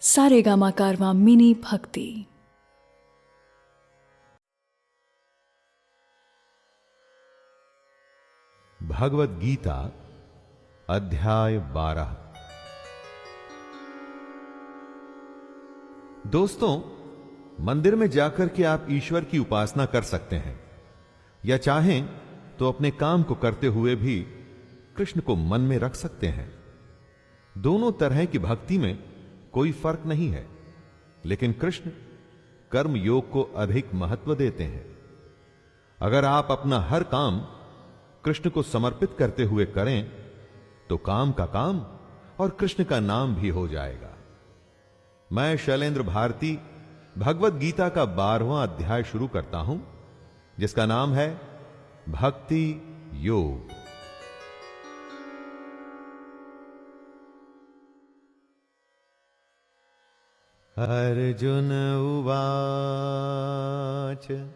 सारे गामा कारवा मिनी भक्ति। भगवत गीता, अध्याय बारह। दोस्तों, मंदिर में जाकर के आप ईश्वर की उपासना कर सकते हैं। या चाहें तो अपने काम को करते हुए भी कृष्ण को मन में रख सकते हैं। दोनों तरह की भक्ति में कोई फ़र्क नहीं है, लेकिन कृष्ण कर्म योग को अधिक महत्व देते हैं। अगर आप अपना हर काम कृष्ण को समर्पित करते हुए करें तो काम का काम और कृष्ण का नाम भी हो जाएगा। मैं शैलेंद्र भारती, भगवत गीता का बारहवां अध्याय शुरू करता हूँ, जिसका नाम है भक्ति योग। अर्जुन उवाच।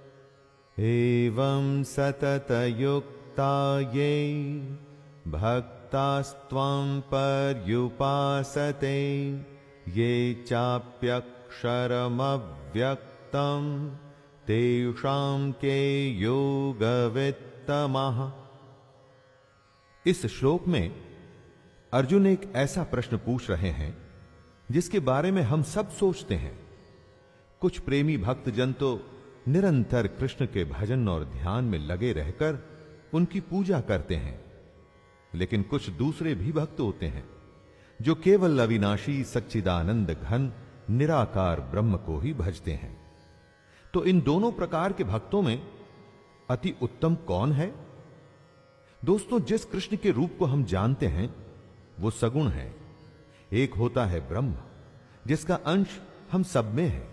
एवं सततयुक्ता ये भक्तास्त्वं पर्युपासते, ये चाप्यक्षरमव्यक्तं, तेषां के योगवित्तमः। इस श्लोक में अर्जुन एक ऐसा प्रश्न पूछ रहे हैं जिसके बारे में हम सब सोचते हैं। कुछ प्रेमी भक्तजन तो निरंतर कृष्ण के भजन और ध्यान में लगे रहकर उनकी पूजा करते हैं। लेकिन कुछ दूसरे भी भक्त होते हैं, जो केवल अविनाशी सच्चिदानंद घन निराकार ब्रह्म को ही भजते हैं। तो इन दोनों प्रकार के भक्तों में अति उत्तम कौन है? दोस्तों, जिस कृष्ण के रूप को हम जानते हैं, वो सगुण है। एक होता है ब्रह्म, जिसका अंश हम सब में है।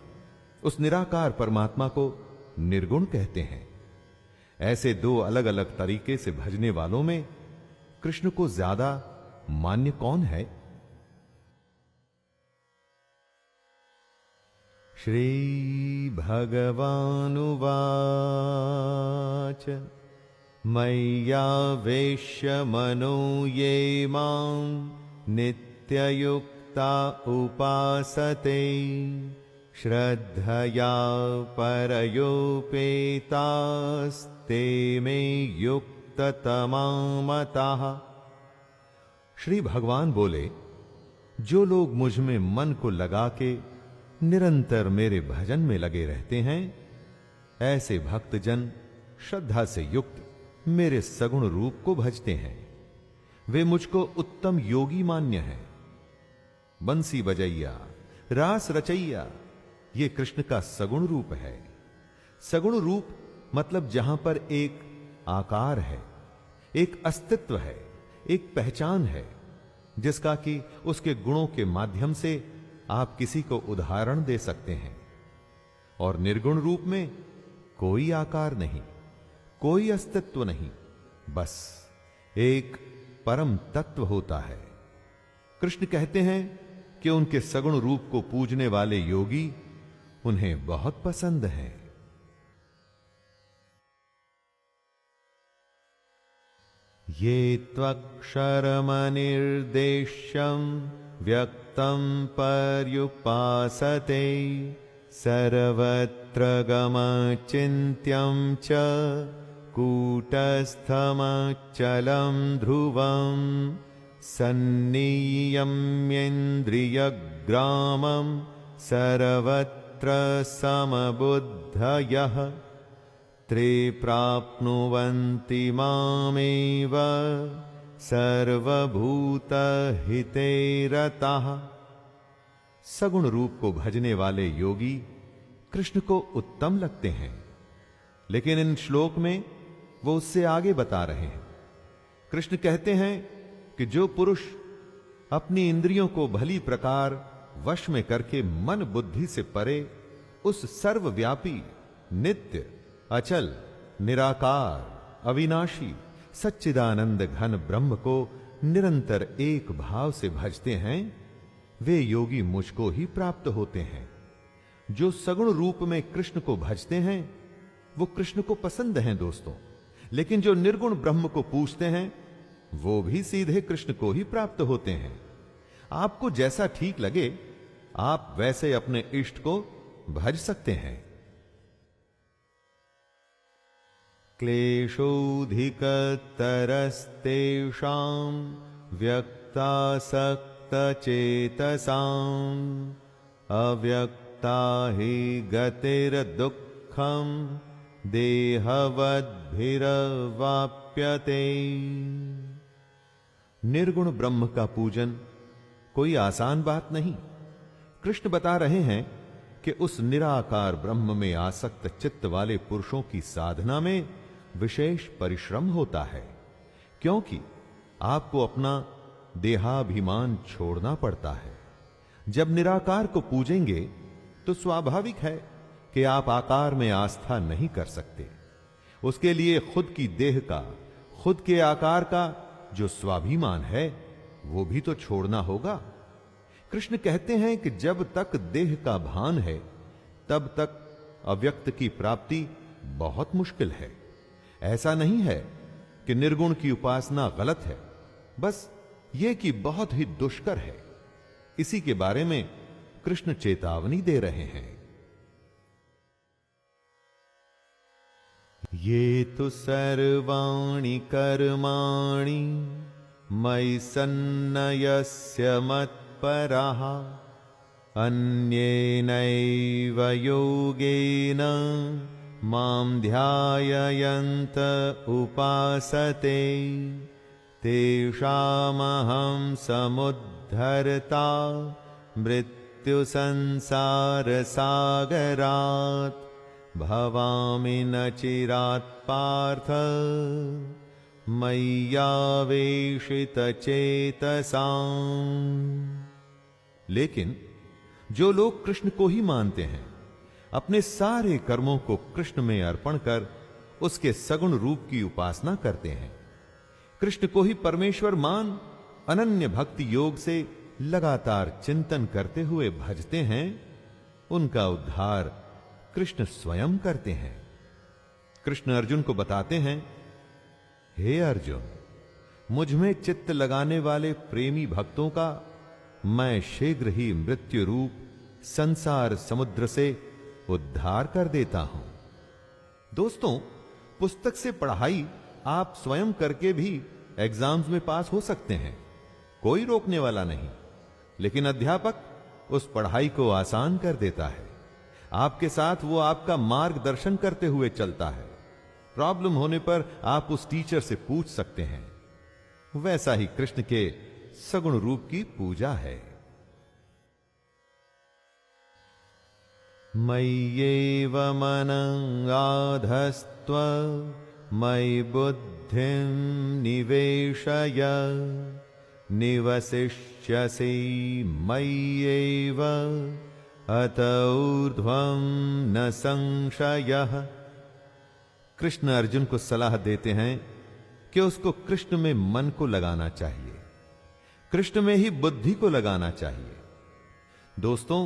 उस निराकार परमात्मा को निर्गुण कहते हैं। ऐसे दो अलग अलग तरीके से भजने वालों में कृष्ण को ज़्यादा मान्य कौन है? श्री भगवानुवाच मैयावेश्य मनो ये माँ नित्ययुक्ता उपासते। श्रद्धया परयोपेतास्ते मे युक्ततमामताः। श्री भगवान बोले, जो लोग मुझमें मन को लगा के निरंतर मेरे भजन में लगे रहते हैं, ऐसे भक्तजन श्रद्धा से युक्त मेरे सगुण रूप को भजते हैं। वे मुझको उत्तम योगी मान्य है। बंसी बजैया, रास रचैया, ये कृष्ण का सगुण रूप है। सगुण रूप मतलब जहाँ पर एक आकार है, एक अस्तित्व है, एक पहचान है, जिसका कि उसके गुणों के माध्यम से आप किसी को उदाहरण दे सकते हैं। और निर्गुण रूप में कोई आकार नहीं, कोई अस्तित्व नहीं, बस एक परम तत्व होता है। कृष्ण कहते हैं कि उनके सगुण रूप को पूजने वाले योगी उन्हें बहुत पसंद हैं। ये त्वक्षरमनिर्देश्यम व्यक्तं पर्युपासते सर्वत्र गमचिन्त्यं च कूटस्थमचलं ध्रुवं सन्नियम्येन्द्रियग्रामं सर्वत्र समबुद्धयः। त्रे प्राप्नुवन्ति मामेव सर्वभूतहिते रतः सगुण रूप को भजने वाले योगी कृष्ण को उत्तम लगते हैं, लेकिन इन श्लोक में वो उससे आगे बता रहे हैं। कृष्ण कहते हैं कि जो पुरुष अपनी इंद्रियों को भली प्रकार वश में करके मन बुद्धि से परे, उस सर्वव्यापी, नित्य, अचल, निराकार, अविनाशी, सच्चिदानंद घन ब्रह्म को निरंतर एक भाव से भजते हैं, वे योगी मुझको ही प्राप्त होते हैं। जो सगुण रूप में कृष्ण को भजते हैं, वो कृष्ण को पसंद हैं दोस्तों। लेकिन जो निर्गुण ब्रह्म को पूछते हैं वो भी सीधे कृष्ण को ही प्राप्त होते हैं। आपको जैसा ठीक लगे, आप वैसे अपने इष्ट को भज सकते हैं। क्लेशोधिकतरस्तेषां व्यक्तासक्तचेतसाम् अव्यक्ता ही हि गतिर्दुःखम् देहवद्भिरवाप्यते। निर्गुण ब्रह्म का पूजन कोई आसान बात नहीं। कृष्ण बता रहे हैं कि उस निराकार ब्रह्म में आसक्त चित्त वाले पुरुषों की साधना में विशेष परिश्रम होता है, क्योंकि आपको अपना देहाभिमान छोड़ना पड़ता है। जब निराकार को पूजेंगे तो स्वाभाविक है कि आप आकार में आस्था नहीं कर सकते। उसके लिए खुद की देह का, खुद के आकार का जो स्वाभिमान है, वो भी तो छोड़ना होगा। कृष्ण कहते हैं कि जब तक देह का भान है, तब तक अव्यक्त की प्राप्ति बहुत मुश्किल है। ऐसा नहीं है कि निर्गुण की उपासना गलत है, बस ये कि बहुत ही दुष्कर है। इसी के बारे में कृष्ण चेतावनी दे रहे हैं। ये तो सर्वाणि कर्माणि मयि सन्नयस्य मत्पराः। अन्येनैव योगेन मां ध्याययन्त उपासते। तेषामहं समुद्धरता मृत्युसंसारसागरात् भवामि न चिरात् पार्थ मय्यावेशितचेतसाम् लेकिन, जो लोग कृष्ण को ही मानते हैं, अपने सारे कर्मों को कृष्ण में अर्पण कर उसके सगुण रूप की उपासना करते हैं। कृष्ण को ही परमेश्वर मान, अनन्य भक्ति योग से लगातार चिंतन करते हुए भजते हैं, उनका उद्धार कृष्ण स्वयं करते हैं। कृष्ण अर्जुन को बताते हैं, हे अर्जुन मुझमें चित्त लगाने वाले प्रेमी भक्तों का मैं शीघ्र ही मृत्यु रूप संसार समुद्र से उद्धार कर देता हूँ। दोस्तों, पुस्तक से पढ़ाई आप स्वयं करके भी एग्ज़ाम्स में पास हो सकते हैं, कोई रोकने वाला नहीं, लेकिन अध्यापक उस पढ़ाई को आसान कर देता है। आपके साथ वो आपका मार्गदर्शन करते हुए चलता है। प्रॉब्लम होने पर आप उस टीचर से पूछ सकते हैं। वैसा ही कृष्ण के सगुण रूप की पूजा है। मय्येव मनङ्गाधस्त्व मयि बुद्धिं निवेशय। निवसिष्यसि मय्येव। अत ऊर्ध्वं न संशयः। कृष्ण अर्जुन को सलाह देते हैं कि उसको कृष्ण में मन को लगाना चाहिए, कृष्ण में ही बुद्धि को लगाना चाहिए। दोस्तों,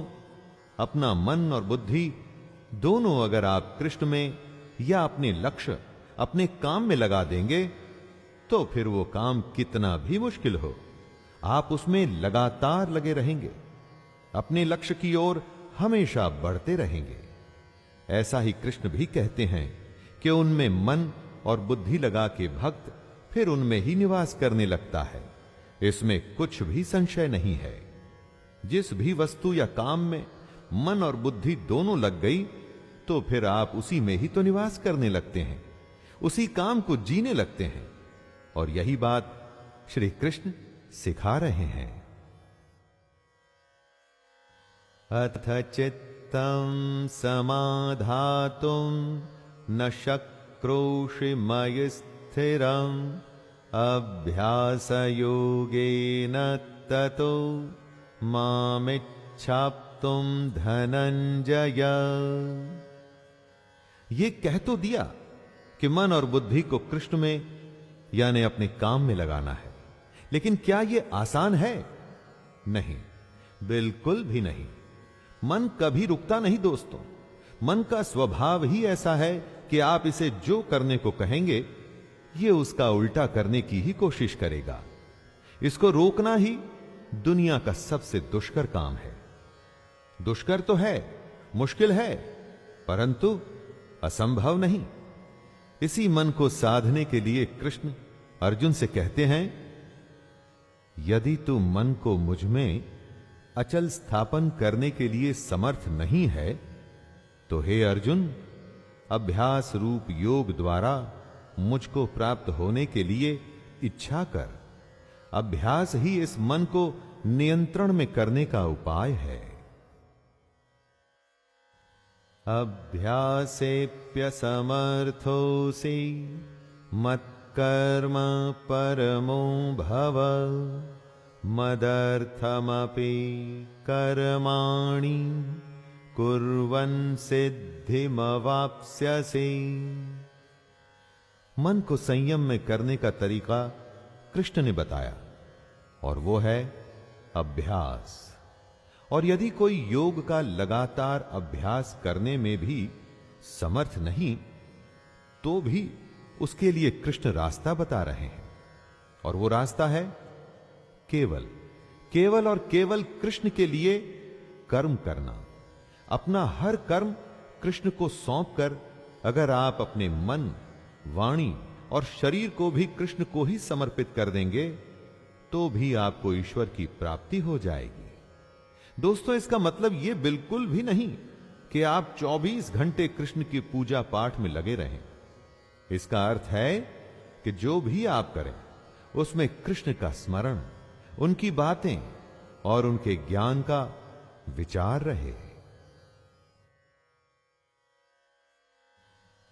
अपना मन और बुद्धि दोनों अगर आप कृष्ण में या अपने लक्ष्य, अपने काम में लगा देंगे तो फिर वो काम कितना भी मुश्किल हो, आप उसमें लगातार लगे रहेंगे। अपने लक्ष्य की ओर हमेशा बढ़ते रहेंगे। ऐसा ही कृष्ण भी कहते हैं कि उनमें मन और बुद्धि लगा के भक्त फिर उनमें ही निवास करने लगता है। इसमें कुछ भी संशय नहीं है। जिस भी वस्तु या काम में मन और बुद्धि दोनों लग गई तो फिर आप उसी में ही तो निवास करने लगते हैं। उसी काम को जीने लगते हैं। और यही बात श्री कृष्ण सिखा रहे हैं। अथ चित्तम समाधातुम न शक्रोषि मय स्थिरम। अभ्यास ततो मामिच्छाप तुम धनंजय ये कह तो दिया कि मन और बुद्धि को कृष्ण में, यानी अपने काम में लगाना है। लेकिन क्या यह आसान है? नहीं, बिल्कुल भी नहीं। मन कभी रुकता नहीं दोस्तों। मन का स्वभाव ही ऐसा है कि आप इसे जो करने को कहेंगे, ये उसका उल्टा करने की ही कोशिश करेगा। इसको रोकना ही दुनिया का सबसे दुष्कर काम है। दुष्कर तो है, मुश्किल है, परंतु असंभव नहीं। इसी मन को साधने के लिए कृष्ण अर्जुन से कहते हैं, यदि तू मन को मुझमें अचल स्थापन करने के लिए समर्थ नहीं है तो हे अर्जुन, अभ्यास रूप योग द्वारा मुझको प्राप्त होने के लिए इच्छा कर। अभ्यास ही इस मन को नियंत्रण में करने का उपाय है। अभ्यासेप्यसमर्थोऽसि मत्कर्म परमो भव। मदर्थमपि कर्माणि कुर्वन् सिद्धिमवाप्स्यसि। मन को संयम में करने का तरीका कृष्ण ने बताया, और वो है अभ्यास। और यदि कोई योग का लगातार अभ्यास करने में भी समर्थ नहीं तो भी उसके लिए कृष्ण रास्ता बता रहे हैं। और वो रास्ता है केवल केवल और केवल कृष्ण के लिए कर्म करना। अपना हर कर्म कृष्ण को सौंप कर, अगर आप अपने मन, वाणी और शरीर को भी कृष्ण को ही समर्पित कर देंगे तो भी आपको ईश्वर की प्राप्ति हो जाएगी। दोस्तों, इसका मतलब यह बिल्कुल भी नहीं कि आप 24 घंटे कृष्ण की पूजा पाठ में लगे रहें। इसका अर्थ है कि जो भी आप करें, उसमें कृष्ण का स्मरण उनकी बातें और उनके ज्ञान का विचार रहे।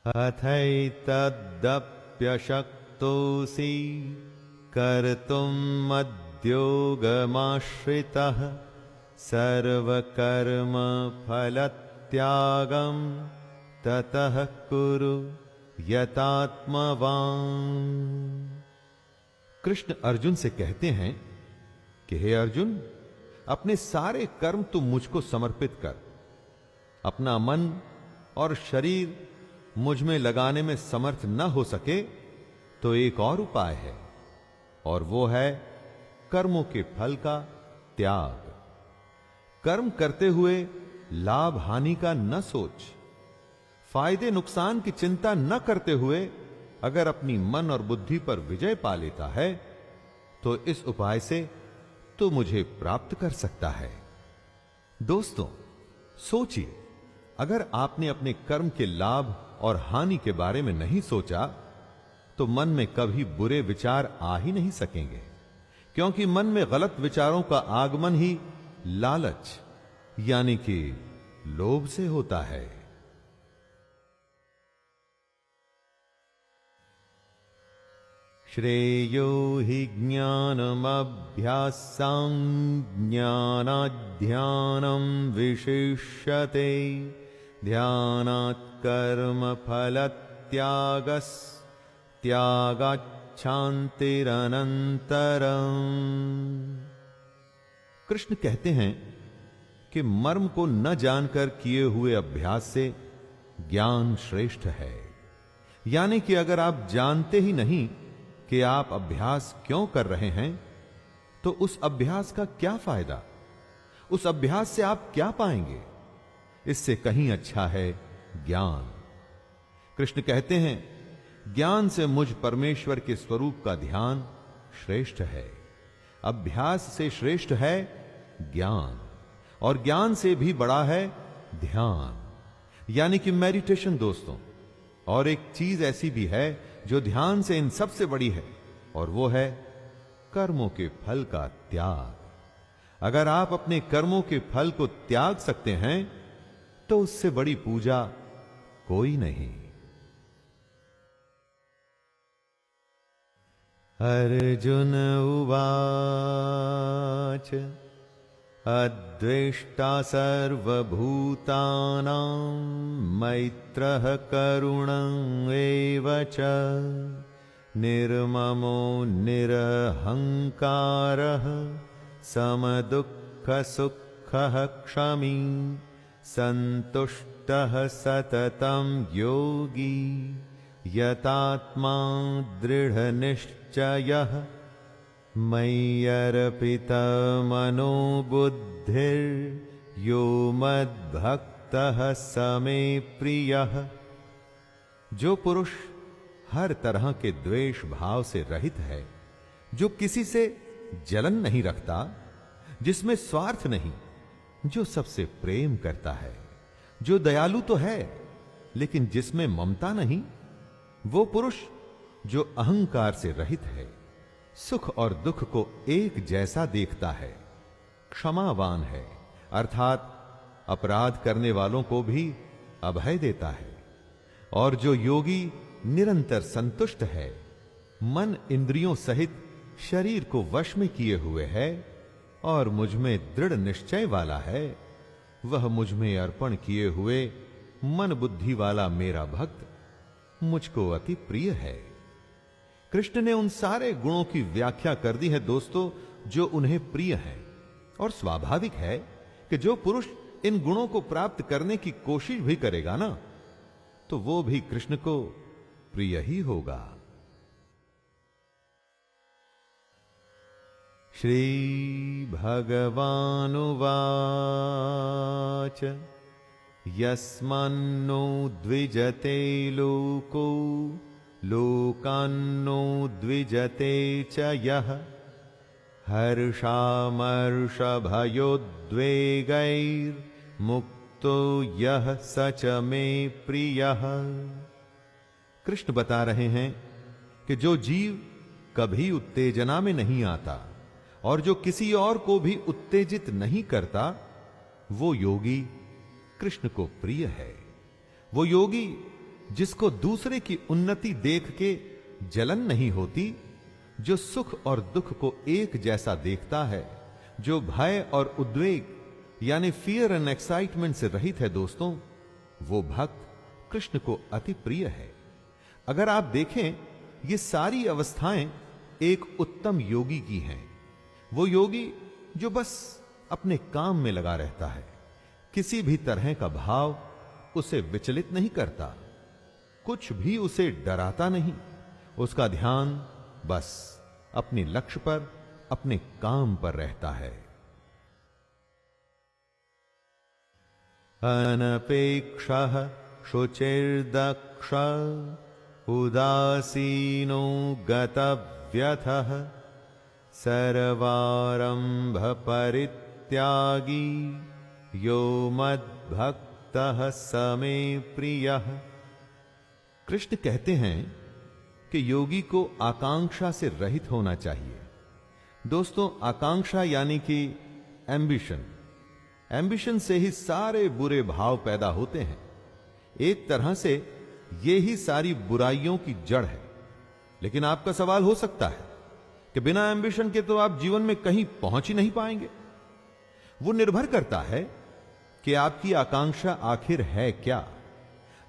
अथैतदप्यशक्तोऽसि सर्वकर्म फलत्यागम ततः कुरु यतात्मवान। कृष्ण अर्जुन से कहते हैं कि, हे अर्जुन, अपने सारे कर्म तुम मुझको समर्पित कर। अपना मन और शरीर मुझमें लगाने में समर्थ न हो सके तो एक और उपाय है, और वो है कर्मों के फल का त्याग। कर्म करते हुए लाभ हानि का न सोच। फ़ायदे नुकसान की चिंता न करते हुए अगर अपनी मन और बुद्धि पर विजय पा लेता है तो इस उपाय से तो मुझे प्राप्त कर सकता है। दोस्तों, सोचिए, अगर आपने अपने कर्म के लाभ और हानि के बारे में नहीं सोचा तो मन में कभी बुरे विचार आ ही नहीं सकेंगे, क्योंकि मन में गलत विचारों का आगमन ही लालच, यानी कि लोभ से होता है। श्रेयो हि ज्ञानमभ्यासां ज्ञानाध्यानं विशिष्यते। ध्यानात् कर्मफलत्यागस्त्यागाच्छान्तिरनन्तरम् कृष्ण कहते हैं कि मर्म को न जानकर किए हुए अभ्यास से ज्ञान श्रेष्ठ है। यानी कि अगर आप जानते ही नहीं कि आप अभ्यास क्यों कर रहे हैं? तो उस अभ्यास का क्या फ़ायदा? उस अभ्यास से आप क्या पाएँगे? इससे कहीं अच्छा है ज्ञान। कृष्ण कहते हैं, ज्ञान से मुझ परमेश्वर के स्वरूप का ध्यान श्रेष्ठ है। अभ्यास से श्रेष्ठ है ज्ञान, और ज्ञान से भी बड़ा है ध्यान। यानी कि मेडिटेशन, दोस्तों। और एक चीज़ ऐसी भी है जो ध्यान से इन सबसे बड़ी है, और वो है कर्मों के फल का त्याग। अगर आप अपने कर्मों के फल को त्याग सकते हैं तो उससे बड़ी पूजा कोई नहीं। अर्जुन उवाच। अद्वेष्टा सर्वभूतानां मैत्रः करुणम् एव च निर्ममो निरहङ्कारः समदुःखसुखः क्षमी सन्तुष्टः सततं योगी यतात्मा दृढनिश्चयः मय्यर्पितमनो बुद्धिर्यो मद्भक्त समे प्रिय। जो पुरुष हर तरह के द्वेष भाव से रहित है, जो किसी से जलन नहीं रखता, जिसमें स्वार्थ नहीं, जो सबसे प्रेम करता है, जो दयालु तो है, लेकिन जिसमें ममता नहीं, वो पुरुष जो अहंकार से रहित है। सुख और दुख को एक जैसा देखता है। क्षमावान है, अर्थात अपराध करने वालों को भी अभय देता है। और जो योगी निरंतर संतुष्ट है, मन इंद्रियों सहित शरीर को वश में किए हुए है और मुझमें दृढ़ निश्चय वाला है, वह मुझमें अर्पण किए हुए मन बुद्धि वाला मेरा भक्त मुझको अति प्रिय है। कृष्ण ने उन सारे गुणों की व्याख्या कर दी है दोस्तों, जो उन्हें प्रिय है। और स्वाभाविक है कि जो पुरुष इन गुणों को प्राप्त करने की कोशिश भी करेगा ना तो वो भी कृष्ण को प्रिय ही होगा। श्री भगवानुवाच, यस्मान्नो द्विजते लोको। लोकान्नो द्विजते च यः। हर्षामर्षभयोद्वेगैर्मुक्तो यः स च मे प्रियः। कृष्ण बता रहे हैं कि जो जीव कभी उत्तेजना में नहीं आता और जो किसी और को भी उत्तेजित नहीं करता, वो योगी कृष्ण को प्रिय है। वो योगी जिसको दूसरे की उन्नति देख के जलन नहीं होती, जो सुख और दुख को एक जैसा देखता है, जो भय और उद्वेग, यानी फियर एंड एक्साइटमेंट से रहित है दोस्तों, वो भक्त कृष्ण को अति प्रिय है। अगर आप देखें, ये सारी अवस्थाएँ एक उत्तम योगी की हैं। वो योगी जो बस अपने काम में लगा रहता है, किसी भी तरह का भाव उसे विचलित नहीं करता। कुछ भी उसे डराता नहीं। उसका ध्यान बस अपने लक्ष्य पर, अपने काम पर रहता है। अनपेक्ष शुचिर्दक्ष, उदासीनो गतव्यथ सर्वारंभ परित्यागी यो मद्भक्त समे प्रिय। कृष्ण कहते हैं कि योगी को आकांक्षा से रहित होना चाहिए। दोस्तों, आकांक्षा यानी कि एम्बिशन एम्बिशन से ही सारे बुरे भाव पैदा होते हैं। एक तरह से ये ही सारी बुराइयों की जड़ है। लेकिन आपका सवाल हो सकता है कि बिना एम्बिशन के तो आप जीवन में कहीं पहुँच ही नहीं पाएँगे। वो निर्भर करता है कि आपकी आकांक्षा आखिर है क्या।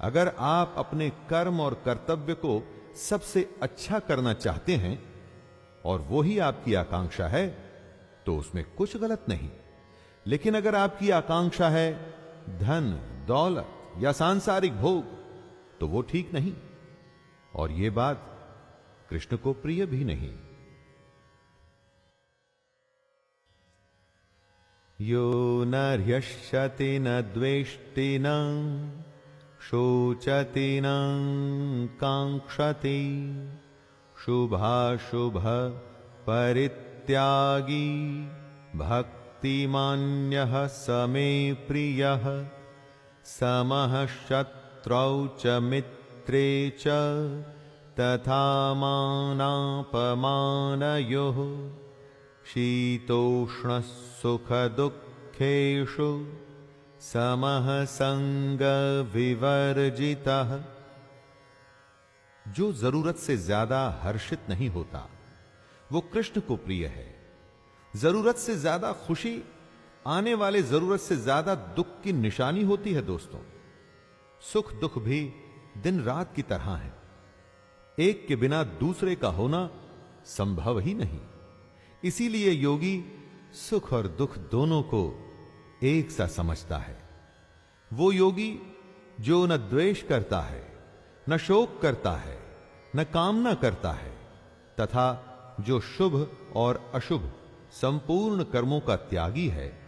अगर आप अपने कर्म और कर्तव्य को सबसे अच्छा करना चाहते हैं, और वो ही आपकी आकांक्षा है तो उसमें कुछ गलत नहीं। लेकिन अगर आपकी आकांक्षा है धन, दौलत या सांसारिक भोग तो वो ठीक नहीं। और ये बात कृष्ण को प्रिय भी नहीं। यो न न द्वेष्टि न शोचति न काङ्क्षति शुभाशुभ परित्यागी भक्तिमान्यः समे प्रियः समः शत्रौ च मित्रे च तथा मानापमानयोः शीतोष्णसुखदुःखेषु समः संगविवर्जितः जो ज़रूरत से ज़्यादा हर्षित नहीं होता, वो कृष्ण को प्रिय है। ज़रूरत से ज़्यादा खुशी, आने वाले ज़रूरत से ज़्यादा दुख की निशानी होती है दोस्तों। सुख दुख भी दिन रात की तरह है। एक के बिना दूसरे का होना संभव ही नहीं। इसीलिए योगी सुख और दुख दोनों को एक सा समझता है। वो योगी जो न द्वेष करता है, न शोक करता है, न कामना करता है, तथा जो शुभ और अशुभ संपूर्ण कर्मों का त्यागी है,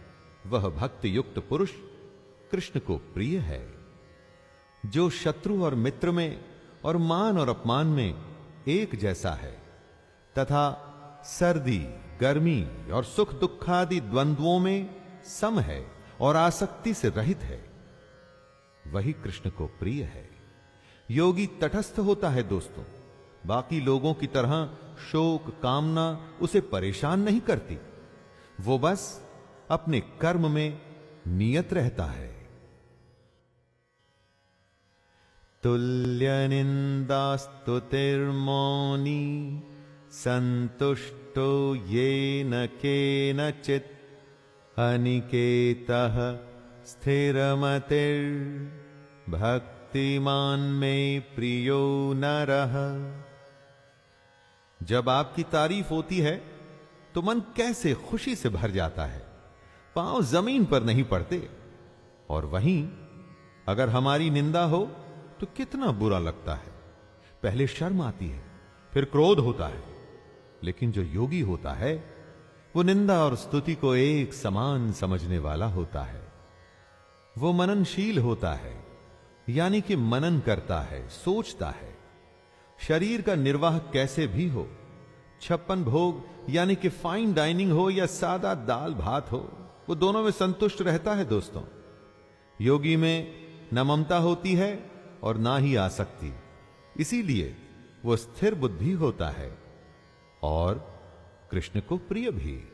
वह भक्ति युक्त पुरुष कृष्ण को प्रिय है। जो शत्रु और मित्र में और मान और अपमान में एक जैसा है, तथा सर्दी, गर्मी और सुख दुखादि द्वंद्वों में सम है और आसक्ति से रहित है। वही कृष्ण को प्रिय है। योगी तटस्थ होता है दोस्तों। बाकी लोगों की तरह शोक, कामना उसे परेशान नहीं करती। वो बस अपने कर्म में नियत रहता है। तुल्य निंदा निंदास्तुतिर्मौनी संतुष्टो ये न के चित अनिकेत स्थिरमतिर भक्तिमान में प्रियो नरः। जब आपकी तारीफ़ होती है तो मन कैसे खुशी से भर जाता है? पाँव ज़मीन पर नहीं पड़ते। और वहीं, अगर हमारी निंदा हो तो कितना बुरा लगता है। पहले शर्म आती है, फिर क्रोध होता है। लेकिन जो योगी होता है वो निंदा और स्तुति को एक समान समझने वाला होता है। वो मननशील होता है, यानी कि मनन करता है, सोचता है। शरीर का निर्वाह कैसे भी हो, छप्पन भोग, यानी कि फाइन डाइनिंग हो या सादा दाल भात हो, वो दोनों में संतुष्ट रहता है दोस्तों। योगी में न ममता होती है और ना ही आसक्ति। इसीलिए वो स्थिर बुद्धि होता है और कृष्ण को प्रिय भी।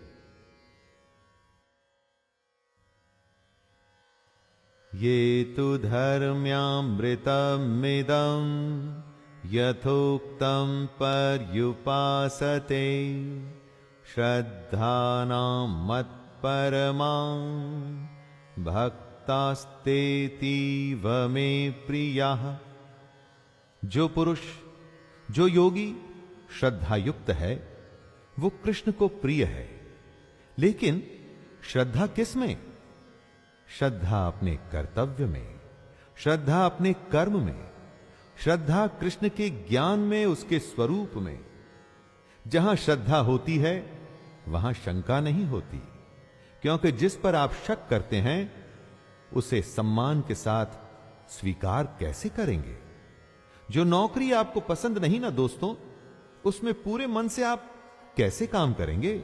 ये तो धर्म्यामृतमिदम यथोक्तं पर्युपासते श्रद्धानां मत्परमां भक्तास्तेतीव मे प्रिया। जो पुरुष, जो योगी श्रद्धा युक्त है वो कृष्ण को प्रिय है। लेकिन श्रद्धा किसमें? श्रद्धा अपने कर्तव्य में, श्रद्धा अपने कर्म में, श्रद्धा कृष्ण के ज्ञान में, उसके स्वरूप में। जहाँ श्रद्धा होती है, वहाँ शंका नहीं होती, क्योंकि जिस पर आप शक करते हैं, उसे सम्मान के साथ स्वीकार कैसे करेंगे? जो नौकरी आपको पसंद नहीं ना दोस्तों, उसमें पूरे मन से आप कैसे काम करेंगे?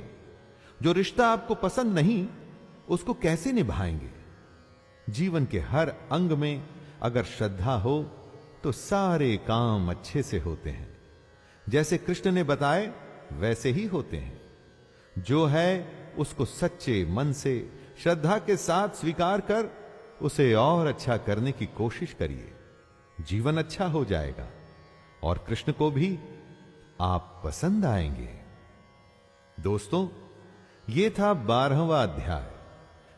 जो रिश्ता आपको पसंद नहीं, उसको कैसे निभाएँगे? जीवन के हर अंग में अगर श्रद्धा हो तो सारे काम अच्छे से होते हैं। जैसे कृष्ण ने बताए, वैसे ही होते हैं। जो है, उसको सच्चे मन से श्रद्धा के साथ स्वीकार कर, उसे और अच्छा करने की कोशिश करिए। जीवन अच्छा हो जाएगा, और कृष्ण को भी आप पसंद आएँगे। दोस्तों, ये था बारहवा अध्याय।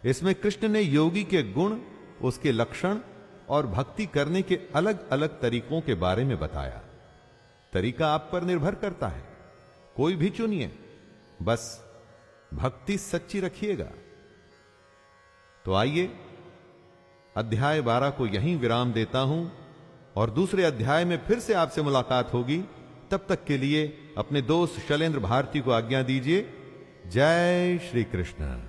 इसमें कृष्ण ने योगी के गुण, उसके लक्षण और भक्ति करने के अलग अलग तरीकों के बारे में बताया। तरीका आप पर निर्भर करता है। कोई भी चुनिए। बस भक्ति सच्ची रखिएगा। तो आइए, अध्याय बारह को यहीं विराम देता हूँ और दूसरे अध्याय में फिर से आपसे मुलाकात होगी। तब तक के लिए अपने दोस्त शैलेंद्र भारती को आज्ञा दीजिए। जय श्री कृष्ण।